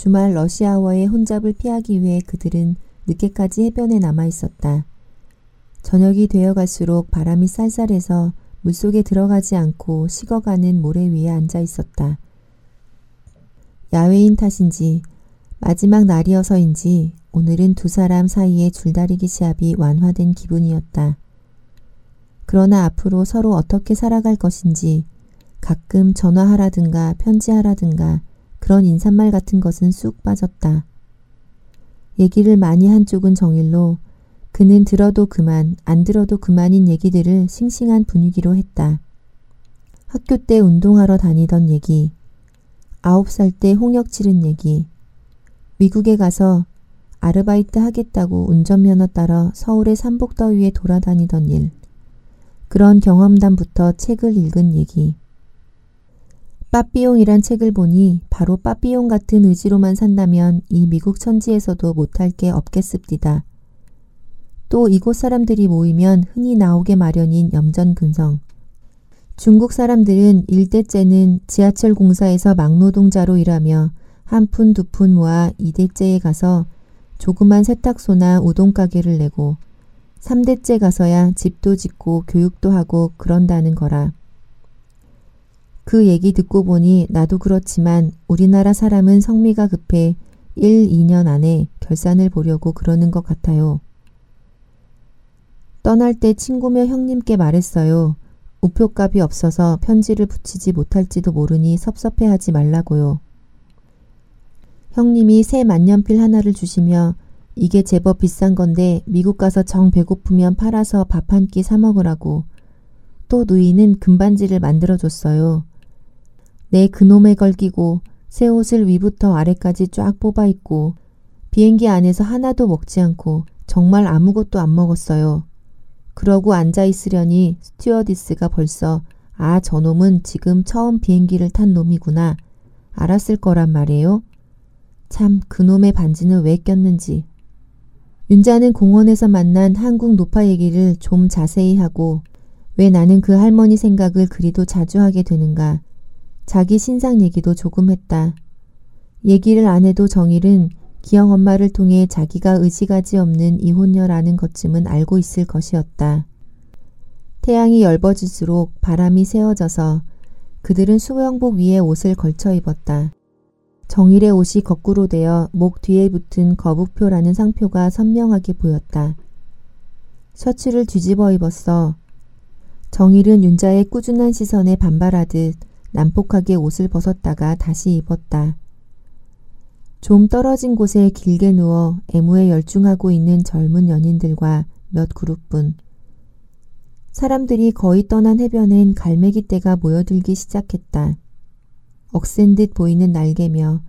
주말 러시아워의 혼잡을 피하기 위해 그들은 늦게까지 해변에 남아 있었다. 저녁이 되어갈수록 바람이 쌀쌀해서 물속에 들어가지 않고 식어가는 모래 위에 앉아 있었다. 야외인 탓인지 마지막 날이어서인지 오늘은 두 사람 사이의 줄다리기 시합이 완화된 기분이었다. 그러나 앞으로 서로 어떻게 살아갈 것인지 가끔 전화하라든가 편지하라든가 그런 인사말 같은 것은 쑥 빠졌다. 얘기를 많이 한 쪽은 정일로 그는 들어도 그만, 안 들어도 그만인 얘기들을 싱싱한 분위기로 했다. 학교 때 운동하러 다니던 얘기, 아홉 살 때 홍역 치른 얘기, 미국에 가서 아르바이트 하겠다고 운전면허 따러 서울의 삼복더위에 돌아다니던 일, 그런 경험담부터 책을 읽은 얘기. 빠삐용이란 책을 보니 바로 빠삐용 같은 의지로만 산다면 이 미국 천지에서도 못할 게 없겠습니다. 또 이곳 사람들이 모이면 흔히 나오게 마련인 염전근성. 중국 사람들은 일대째는 지하철 공사에서 막노동자로 일하며 한 푼 두푼 모아 이대째에 가서 조그만 세탁소나 우동가게를 내고 3대째 가서야 집도 짓고 교육도 하고 그런다는 거라. 그 얘기 듣고 보니 나도 그렇지만 우리나라 사람은 성미가 급해 1, 2년 안에 결산을 보려고 그러는 것 같아요. 떠날 때 친구며 형님께 말했어요. 우표값이 없어서 편지를 붙이지 못할지도 모르니 섭섭해하지 말라고요. 형님이 새 만년필 하나를 주시며 이게 제법 비싼 건데 미국 가서 정 배고프면 팔아서 밥 한 끼 사 먹으라고. 또 누이는 금반지를 만들어줬어요. 내 그놈의 걸 끼고 새 옷을 위부터 아래까지 쫙 뽑아 입고 비행기 안에서 하나도 먹지 않고 정말 아무것도 안 먹었어요. 그러고 앉아 있으려니 스튜어디스가 벌써 아 저놈은 지금 처음 비행기를 탄 놈이구나 알았을 거란 말이에요. 참 그놈의 반지는 왜 꼈는지. 윤자는 공원에서 만난 한국 노파 얘기를 좀 자세히 하고 왜 나는 그 할머니 생각을 그리도 자주 하게 되는가 자기 신상 얘기도 조금 했다. 얘기를 안 해도 정일은 기영 엄마를 통해 자기가 의지가지 없는 이혼녀라는 것쯤은 알고 있을 것이었다. 태양이 엷어질수록 바람이 세어져서 그들은 수영복 위에 옷을 걸쳐 입었다. 정일의 옷이 거꾸로 되어 목 뒤에 붙은 거북표라는 상표가 선명하게 보였다. 셔츠를 뒤집어 입었어. 정일은 윤자의 꾸준한 시선에 반발하듯 난폭하게 옷을 벗었다가 다시 입었다. 좀 떨어진 곳에 길게 누워 애무에 열중하고 있는 젊은 연인들과 몇 그룹분. 사람들이 거의 떠난 해변엔 갈매기 떼가 모여들기 시작했다. 억센 듯 보이는 날개며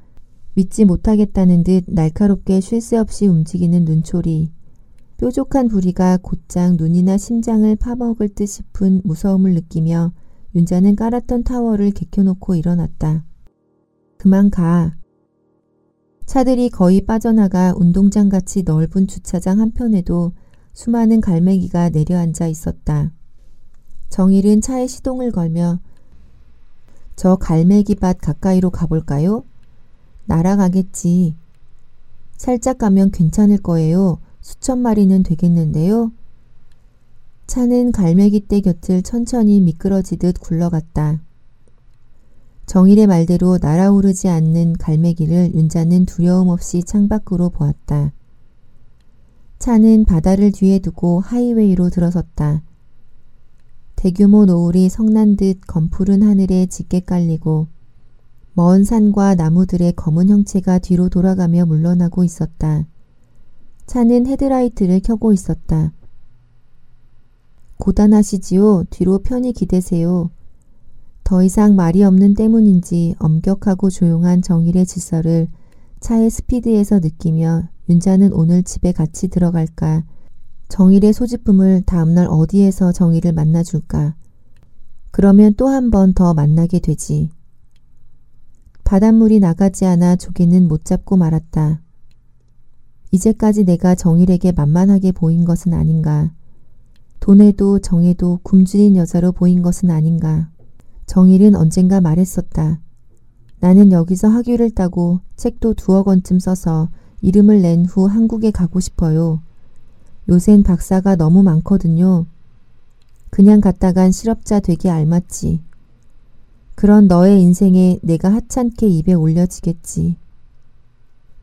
믿지 못하겠다는 듯 날카롭게 쉴 새 없이 움직이는 눈초리, 뾰족한 부리가 곧장 눈이나 심장을 파먹을 듯 싶은 무서움을 느끼며 윤자는 깔았던 타워를 개켜놓고 일어났다. 그만 가. 차들이 거의 빠져나가 운동장같이 넓은 주차장 한편에도 수많은 갈매기가 내려앉아 있었다. 정일은 차에 시동을 걸며 저 갈매기 밭 가까이로 가볼까요? 날아가겠지. 살짝 가면 괜찮을 거예요. 수천 마리는 되겠는데요. 차는 갈매기떼 곁을 천천히 미끄러지듯 굴러갔다. 정일의 말대로 날아오르지 않는 갈매기를 윤자는 두려움 없이 창밖으로 보았다. 차는 바다를 뒤에 두고 하이웨이로 들어섰다. 대규모 노을이 성난 듯 검푸른 하늘에 짙게 깔리고 먼 산과 나무들의 검은 형체가 뒤로 돌아가며 물러나고 있었다. 차는 헤드라이트를 켜고 있었다. 고단하시지요. 뒤로 편히 기대세요. 더 이상 말이 없는 때문인지 엄격하고 조용한 정일의 질서를 차의 스피드에서 느끼며 윤자는 오늘 집에 같이 들어갈까? 정일의 소지품을 다음날 어디에서 정일을 만나줄까? 그러면 또 한 번 더 만나게 되지. 바닷물이 나가지 않아 조개는 못 잡고 말았다. 이제까지 내가 정일에게 만만하게 보인 것은 아닌가. 돈에도 정에도 굶주린 여자로 보인 것은 아닌가. 정일은 언젠가 말했었다. 나는 여기서 학위를 따고 책도 두어 권쯤 써서 이름을 낸 후 한국에 가고 싶어요. 요샌 박사가 너무 많거든요. 그냥 갔다간 실업자 되게 알맞지. 그런 너의 인생에 내가 하찮게 입에 올려지겠지.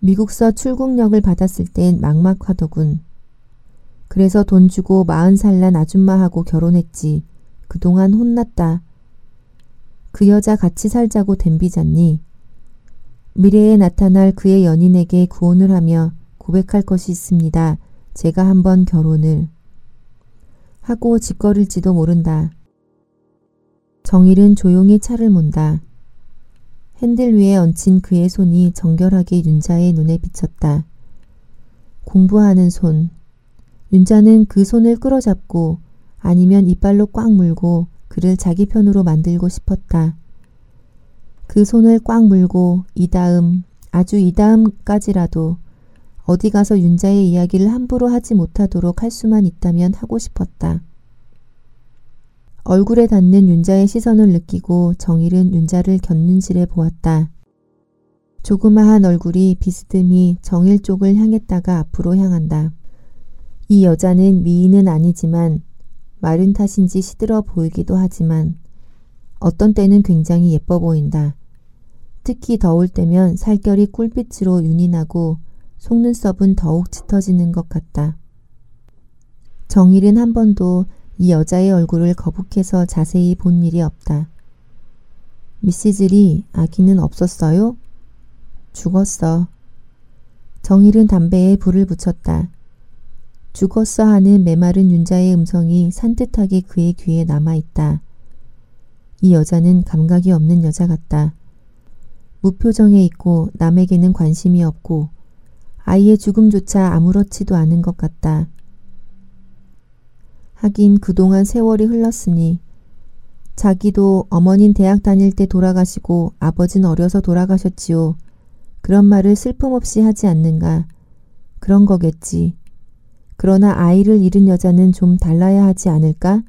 미국서 출국력을 받았을 땐 막막하더군. 그래서 돈 주고 마흔 살 난 아줌마하고 결혼했지. 그동안 혼났다. 그 여자 같이 살자고 댐비잖니. 미래에 나타날 그의 연인에게 구혼을 하며 고백할 것이 있습니다. 제가 한번 결혼을. 하고 짓거릴지도 모른다. 정일은 조용히 차를 몬다. 핸들 위에 얹힌 그의 손이 정결하게 윤자의 눈에 비쳤다. 공부하는 손. 윤자는 그 손을 끌어잡고 아니면 이빨로 꽉 물고 그를 자기 편으로 만들고 싶었다. 그 손을 꽉 물고 이 다음, 아주 이 다음까지라도 어디 가서 윤자의 이야기를 함부로 하지 못하도록 할 수만 있다면 하고 싶었다. 얼굴에 닿는 윤자의 시선을 느끼고 정일은 윤자를 곁눈질해 보았다. 조그마한 얼굴이 비스듬히 정일 쪽을 향했다가 앞으로 향한다. 이 여자는 미인은 아니지만 마른 탓인지 시들어 보이기도 하지만 어떤 때는 굉장히 예뻐 보인다. 특히 더울 때면 살결이 꿀빛으로 윤이 나고 속눈썹은 더욱 짙어지는 것 같다. 정일은 한 번도 이 여자의 얼굴을 거북해서 자세히 본 일이 없다. 미시즐이 아기는 없었어요? 죽었어. 정일은 담배에 불을 붙였다. 죽었어 하는 메마른 윤자의 음성이 산뜻하게 그의 귀에 남아있다. 이 여자는 감각이 없는 여자 같다. 무표정해 있고 남에게는 관심이 없고 아이의 죽음조차 아무렇지도 않은 것 같다. 하긴 그동안 세월이 흘렀으니 자기도 어머닌 대학 다닐 때 돌아가시고 아버진 어려서 돌아가셨지요. 그런 말을 슬픔 없이 하지 않는가. 그런 거겠지. 그러나 아이를 잃은 여자는 좀 달라야 하지 않을까?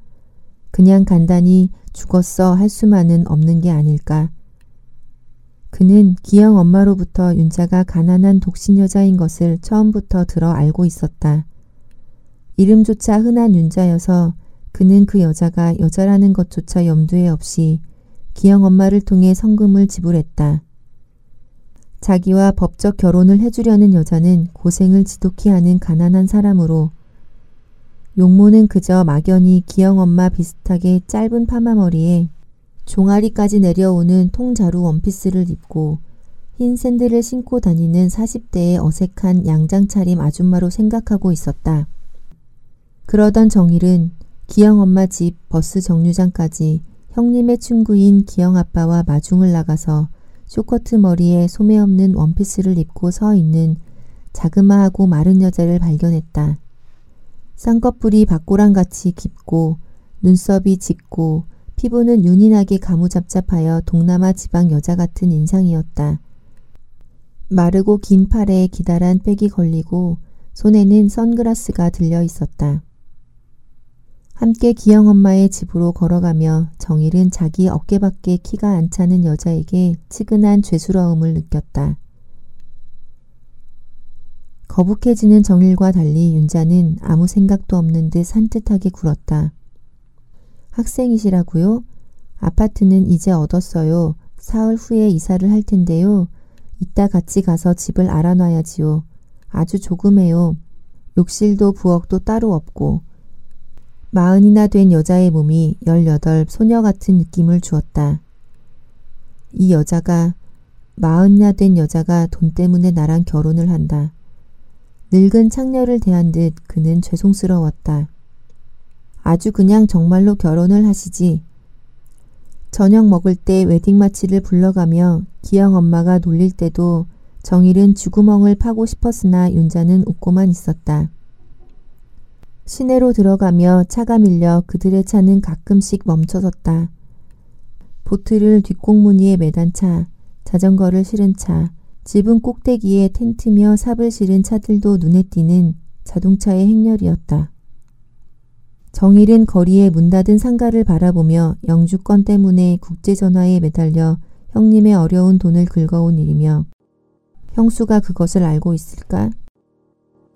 그냥 간단히 죽었어 할 수만은 없는 게 아닐까. 그는 기영 엄마로부터 윤자가 가난한 독신 여자인 것을 처음부터 들어 알고 있었다. 이름조차 흔한 윤자여서 그는 그 여자가 여자라는 것조차 염두에 없이 기영 엄마를 통해 성금을 지불했다. 자기와 법적 결혼을 해주려는 여자는 고생을 지독히 하는 가난한 사람으로 용모는 그저 막연히 기영 엄마 비슷하게 짧은 파마머리에 종아리까지 내려오는 통자루 원피스를 입고 흰 샌들을 신고 다니는 40대의 어색한 양장차림 아줌마로 생각하고 있었다. 그러던 정일은 기영 엄마 집 버스 정류장까지 형님의 친구인 기영 아빠와 마중을 나가서 쇼커트 머리에 소매 없는 원피스를 입고 서 있는 자그마하고 마른 여자를 발견했다. 쌍꺼풀이 박고랑 같이 깊고 눈썹이 짙고 피부는 윤인하게 가무잡잡하여 동남아 지방 여자 같은 인상이었다. 마르고 긴 팔에 기다란 백이 걸리고 손에는 선글라스가 들려 있었다. 함께 기영 엄마의 집으로 걸어가며 정일은 자기 어깨밖에 키가 안 차는 여자에게 치근한 죄스러움을 느꼈다. 거북해지는 정일과 달리 윤자는 아무 생각도 없는 듯 산뜻하게 굴었다. 학생이시라고요? 아파트는 이제 얻었어요. 사흘 후에 이사를 할 텐데요. 이따 같이 가서 집을 알아놔야지요. 아주 조금해요. 욕실도 부엌도 따로 없고 마흔이나 된 여자의 몸이 열여덟 소녀 같은 느낌을 주었다. 이 여자가 마흔이나 된 여자가 돈 때문에 나랑 결혼을 한다. 늙은 창녀를 대한 듯 그는 죄송스러웠다. 아주 그냥 정말로 결혼을 하시지. 저녁 먹을 때 웨딩 마치를 불러가며 기영 엄마가 놀릴 때도 정일은 쥐구멍을 파고 싶었으나 윤자는 웃고만 있었다. 시내로 들어가며 차가 밀려 그들의 차는 가끔씩 멈춰섰다. 보트를 뒷공무니에 매단 차, 자전거를 실은 차, 집은 꼭대기에 텐트며 삽을 실은 차들도 눈에 띄는 자동차의 행렬이었다. 정일은 거리에 문 닫은 상가를 바라보며 영주권 때문에 국제전화에 매달려 형님의 어려운 돈을 긁어온 일이며 형수가 그것을 알고 있을까?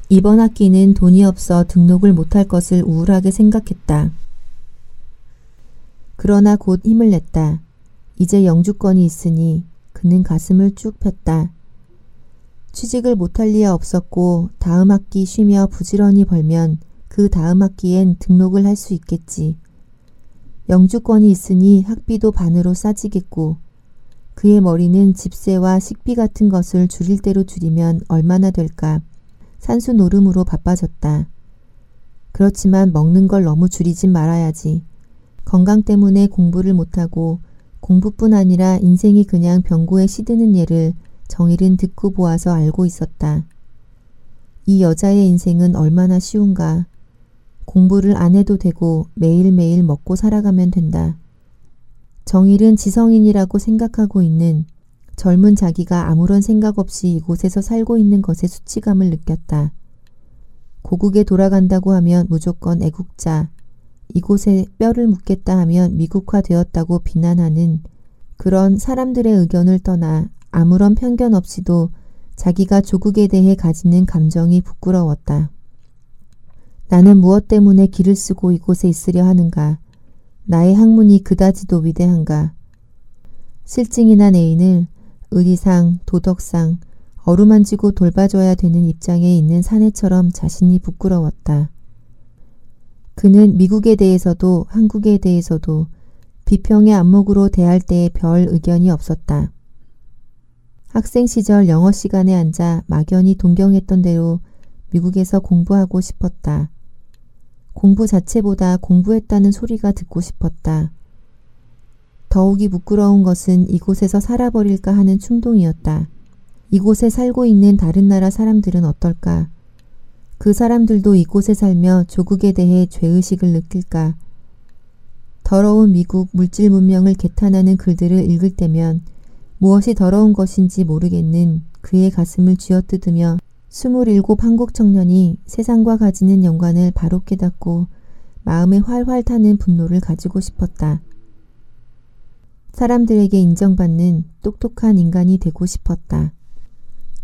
이번 학기는 돈이 없어 등록을 못할 것을 우울하게 생각했다. 그러나 곧 힘을 냈다. 이제 영주권이 있으니 그는 가슴을 쭉 폈다. 취직을 못할 리야 없었고 다음 학기 쉬며 부지런히 벌면 그 다음 학기엔 등록을 할 수 있겠지. 영주권이 있으니 학비도 반으로 싸지겠고 그의 머리는 집세와 식비 같은 것을 줄일 대로 줄이면 얼마나 될까. 산수 노름으로 바빠졌다. 그렇지만 먹는 걸 너무 줄이진 말아야지. 건강 때문에 공부를 못하고 공부뿐 아니라 인생이 그냥 병고에 시드는 예를 정일은 듣고 보아서 알고 있었다. 이 여자의 인생은 얼마나 쉬운가. 공부를 안 해도 되고 매일매일 먹고 살아가면 된다. 정일은 지성인이라고 생각하고 있는 젊은 자기가 아무런 생각 없이 이곳에서 살고 있는 것에 수치감을 느꼈다. 고국에 돌아간다고 하면 무조건 애국자, 이곳에 뼈를 묻겠다 하면 미국화되었다고 비난하는 그런 사람들의 의견을 떠나 아무런 편견 없이도 자기가 조국에 대해 가지는 감정이 부끄러웠다. 나는 무엇 때문에 길을 쓰고 이곳에 있으려 하는가? 나의 학문이 그다지도 위대한가? 실증이 난 애인을 의리상, 도덕상, 어루만지고 돌봐줘야 되는 입장에 있는 사내처럼 자신이 부끄러웠다. 그는 미국에 대해서도 한국에 대해서도 비평의 안목으로 대할 때에 별 의견이 없었다. 학생 시절 영어 시간에 앉아 막연히 동경했던 대로 미국에서 공부하고 싶었다. 공부 자체보다 공부했다는 소리가 듣고 싶었다. 더욱이 부끄러운 것은 이곳에서 살아버릴까 하는 충동이었다. 이곳에 살고 있는 다른 나라 사람들은 어떨까? 그 사람들도 이곳에 살며 조국에 대해 죄의식을 느낄까? 더러운 미국 물질 문명을 개탄하는 글들을 읽을 때면 무엇이 더러운 것인지 모르겠는 그의 가슴을 쥐어뜯으며 스물일곱 한국 청년이 세상과 가지는 연관을 바로 깨닫고 마음에 활활 타는 분노를 가지고 싶었다. 사람들에게 인정받는 똑똑한 인간이 되고 싶었다.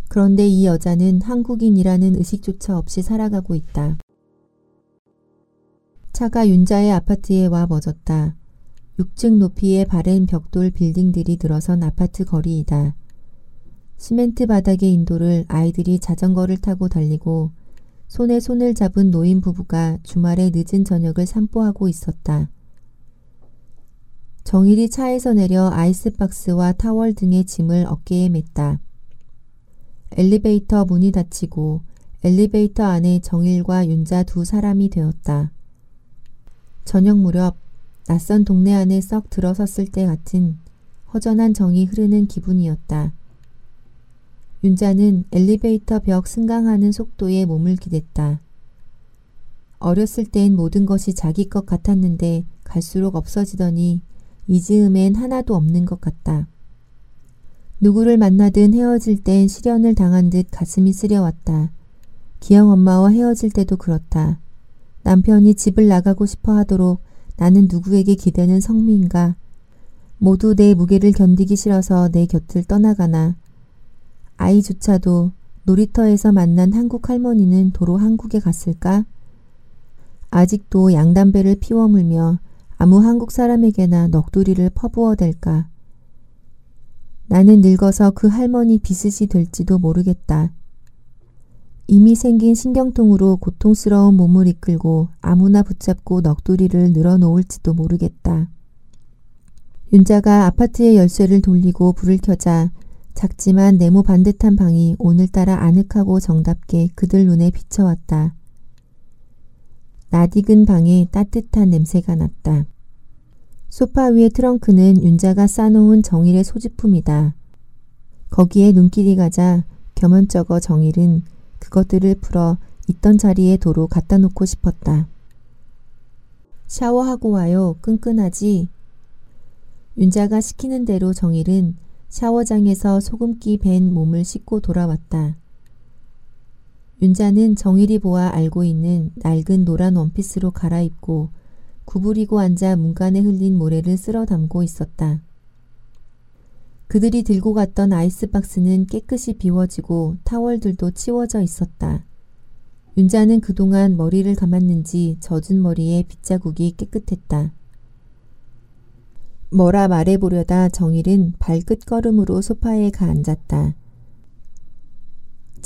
그런데 이 여자는 한국인이라는 의식조차 없이 살아가고 있다. 차가 윤자의 아파트에 와 멎었다. 6층 높이의 바랜 벽돌 빌딩들이 들어선 아파트 거리이다. 시멘트 바닥의 인도를 아이들이 자전거를 타고 달리고 손에 손을 잡은 노인 부부가 주말에 늦은 저녁을 산보하고 있었다. 정일이 차에서 내려 아이스박스와 타월 등의 짐을 어깨에 맸다. 엘리베이터 문이 닫히고 엘리베이터 안에 정일과 윤자 두 사람이 되었다. 저녁 무렵 낯선 동네 안에 썩 들어섰을 때 같은 허전한 정이 흐르는 기분이었다. 윤자는 엘리베이터 벽 승강하는 속도에 몸을 기댔다. 어렸을 땐 모든 것이 자기 것 같았는데 갈수록 없어지더니 이 즈음엔 하나도 없는 것 같다. 누구를 만나든 헤어질 땐 시련을 당한 듯 가슴이 쓰려왔다. 기영 엄마와 헤어질 때도 그렇다. 남편이 집을 나가고 싶어 하도록 나는 누구에게 기대는 성미인가. 모두 내 무게를 견디기 싫어서 내 곁을 떠나가나. 아이조차도 놀이터에서 만난 한국 할머니는 도로 한국에 갔을까? 아직도 양담배를 피워 물며 아무 한국 사람에게나 넋두리를 퍼부어 댈까? 나는 늙어서 그 할머니 비슷이 될지도 모르겠다. 이미 생긴 신경통으로 고통스러운 몸을 이끌고 아무나 붙잡고 넋두리를 늘어놓을지도 모르겠다. 윤자가 아파트의 열쇠를 돌리고 불을 켜자 작지만 네모 반듯한 방이 오늘따라 아늑하고 정답게 그들 눈에 비쳐왔다. 낯익은 방에 따뜻한 냄새가 났다. 소파 위의 트렁크는 윤자가 싸놓은 정일의 소지품이다. 거기에 눈길이 가자 겸언쩍어 정일은 그것들을 풀어 있던 자리에 도로 갖다 놓고 싶었다. 샤워하고 와요. 끈끈하지? 윤자가 시키는 대로 정일은 샤워장에서 소금기 밴 몸을 씻고 돌아왔다. 윤자는 정일이 보아 알고 있는 낡은 노란 원피스로 갈아입고 구부리고 앉아 문간에 흘린 모래를 쓸어 담고 있었다. 그들이 들고 갔던 아이스박스는 깨끗이 비워지고 타월들도 치워져 있었다. 윤자는 그동안 머리를 감았는지 젖은 머리에 빗자국이 깨끗했다. 뭐라 말해보려다 정일은 발끝 걸음으로 소파에 가 앉았다.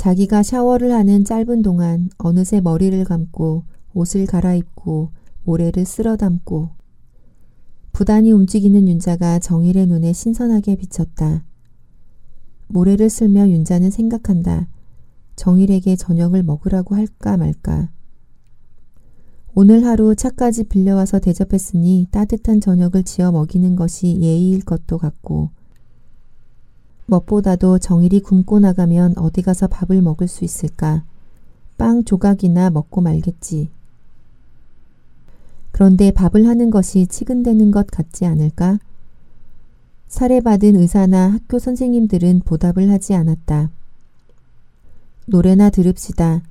자기가 샤워를 하는 짧은 동안 어느새 머리를 감고 옷을 갈아입고 모래를 쓸어 담고 부단히 움직이는 윤자가 정일의 눈에 신선하게 비쳤다. 모래를 쓸며 윤자는 생각한다. 정일에게 저녁을 먹으라고 할까 말까. 오늘 하루 차까지 빌려와서 대접했으니 따뜻한 저녁을 지어 먹이는 것이 예의일 것도 같고 무엇보다도 정일이 굶고 나가면 어디 가서 밥을 먹을 수 있을까? 빵 조각이나 먹고 말겠지. 그런데 밥을 하는 것이 치근대는 것 같지 않을까? 살해받은 의사나 학교 선생님들은 보답을 하지 않았다. 노래나 들읍시다.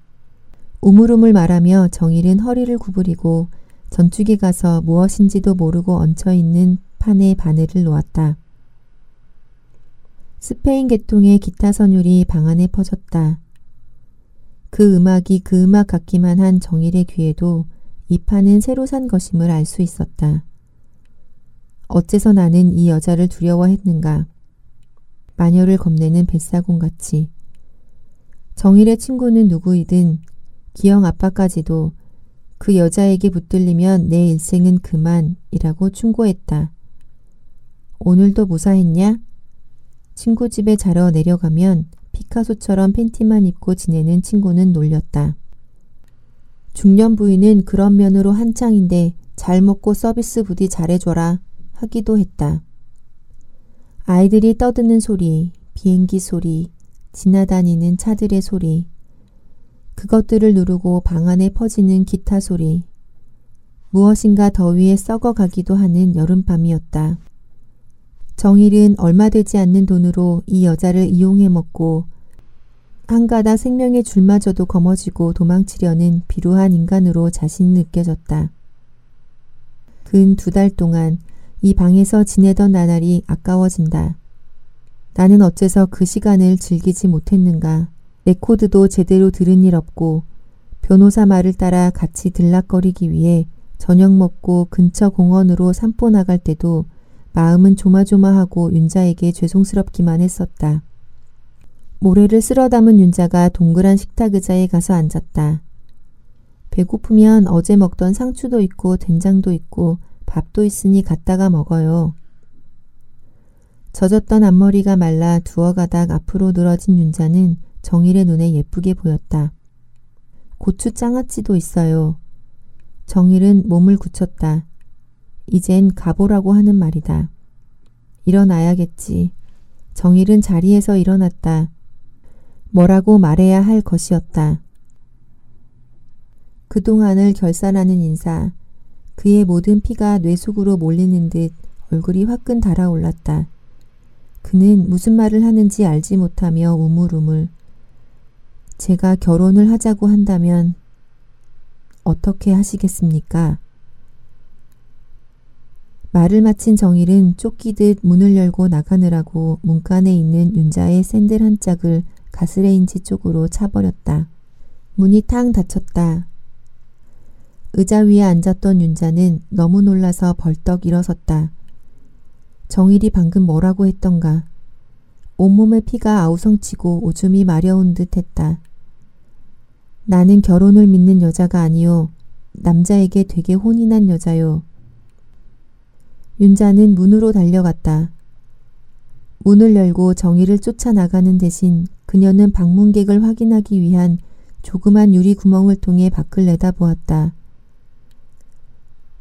우물우물 말하며 정일은 허리를 구부리고 전축에 가서 무엇인지도 모르고 얹혀있는 판에 바늘을 놓았다. 스페인 계통의 기타 선율이 방 안에 퍼졌다. 그 음악이 그 음악 같기만 한 정일의 귀에도 이 판은 새로 산 것임을 알 수 있었다. 어째서 나는 이 여자를 두려워했는가. 마녀를 겁내는 뱃사공같이. 정일의 친구는 누구이든 기영 아빠까지도 그 여자에게 붙들리면 내 일생은 그만이라고 충고했다. 오늘도 무사했냐? 친구 집에 자러 내려가면 피카소처럼 팬티만 입고 지내는 친구는 놀렸다. 중년 부인은 그런 면으로 한창인데 잘 먹고 서비스 부디 잘해줘라 하기도 했다. 아이들이 떠드는 소리, 비행기 소리, 지나다니는 차들의 소리, 그것들을 누르고 방 안에 퍼지는 기타 소리, 무엇인가 더위에 썩어가기도 하는 여름밤이었다. 정일은 얼마 되지 않는 돈으로 이 여자를 이용해 먹고 한가다 생명의 줄마저도 거머쥐고 도망치려는 비루한 인간으로 자신이 느껴졌다. 근 두 달 동안 이 방에서 지내던 나날이 아까워진다. 나는 어째서 그 시간을 즐기지 못했는가. 레코드도 제대로 들은 일 없고 변호사 말을 따라 같이 들락거리기 위해 저녁 먹고 근처 공원으로 산보 나갈 때도 마음은 조마조마하고 윤자에게 죄송스럽기만 했었다. 모래를 쓸어 담은 윤자가 동그란 식탁 의자에 가서 앉았다. 배고프면 어제 먹던 상추도 있고 된장도 있고 밥도 있으니 갖다가 먹어요. 젖었던 앞머리가 말라 두어 가닥 앞으로 늘어진 윤자는 정일의 눈에 예쁘게 보였다. 고추 장아찌도 있어요. 정일은 몸을 굳혔다. 이젠 가보라고 하는 말이다. 일어나야겠지. 정일은 자리에서 일어났다. 뭐라고 말해야 할 것이었다. 그동안을 결산하는 인사, 그의 모든 피가 뇌속으로 몰리는 듯 얼굴이 화끈 달아올랐다. 그는 무슨 말을 하는지 알지 못하며 우물우물. 제가 결혼을 하자고 한다면 어떻게 하시겠습니까? 말을 마친 정일은 쫓기듯 문을 열고 나가느라고 문간에 있는 윤자의 샌들 한 짝을 가스레인지 쪽으로 차버렸다. 문이 탕 닫혔다. 의자 위에 앉았던 윤자는 너무 놀라서 벌떡 일어섰다. 정일이 방금 뭐라고 했던가. 온몸의 피가 아우성치고 오줌이 마려운 듯 했다. 나는 결혼을 믿는 여자가 아니요. 남자에게 되게 혼이 난 여자요. 윤자는 문으로 달려갔다. 문을 열고 정의를 쫓아나가는 대신 그녀는 방문객을 확인하기 위한 조그만 유리 구멍을 통해 밖을 내다보았다.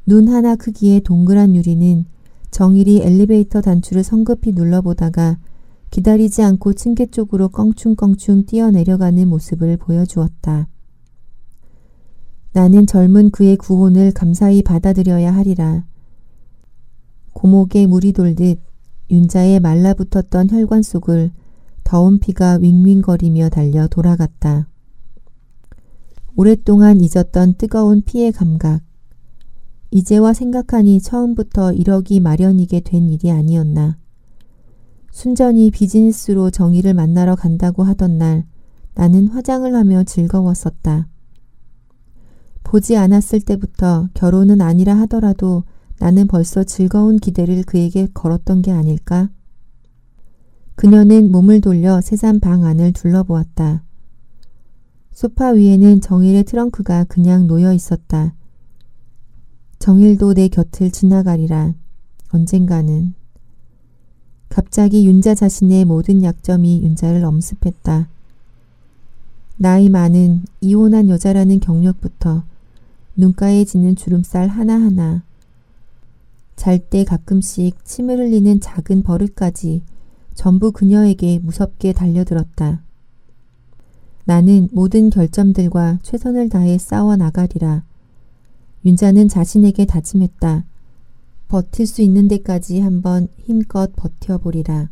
눈 하나 크기의 동그란 유리는 정일이 엘리베이터 단추를 성급히 눌러보다가 기다리지 않고 층계 쪽으로 껑충껑충 뛰어내려가는 모습을 보여주었다. 나는 젊은 그의 구혼을 감사히 받아들여야 하리라. 고목에 물이 돌듯 윤자의 말라붙었던 혈관 속을 더운 피가 윙윙거리며 달려 돌아갔다. 오랫동안 잊었던 뜨거운 피의 감각. 이제와 생각하니 처음부터 이러기 마련이게 된 일이 아니었나. 순전히 비즈니스로 정의를 만나러 간다고 하던 날 나는 화장을 하며 즐거웠었다. 보지 않았을 때부터 결혼은 아니라 하더라도 나는 벌써 즐거운 기대를 그에게 걸었던 게 아닐까? 그녀는 몸을 돌려 세상 방 안을 둘러보았다. 소파 위에는 정일의 트렁크가 그냥 놓여 있었다. 정일도 내 곁을 지나가리라. 언젠가는. 갑자기 윤자 자신의 모든 약점이 윤자를 엄습했다. 나이 많은 이혼한 여자라는 경력부터 눈가에 지는 주름살 하나하나 잘 때 가끔씩 침을 흘리는 작은 버릇까지 전부 그녀에게 무섭게 달려들었다. 나는 모든 결점들과 최선을 다해 싸워 나가리라. 윤자는 자신에게 다짐했다. 버틸 수 있는 데까지 한번 힘껏 버텨보리라.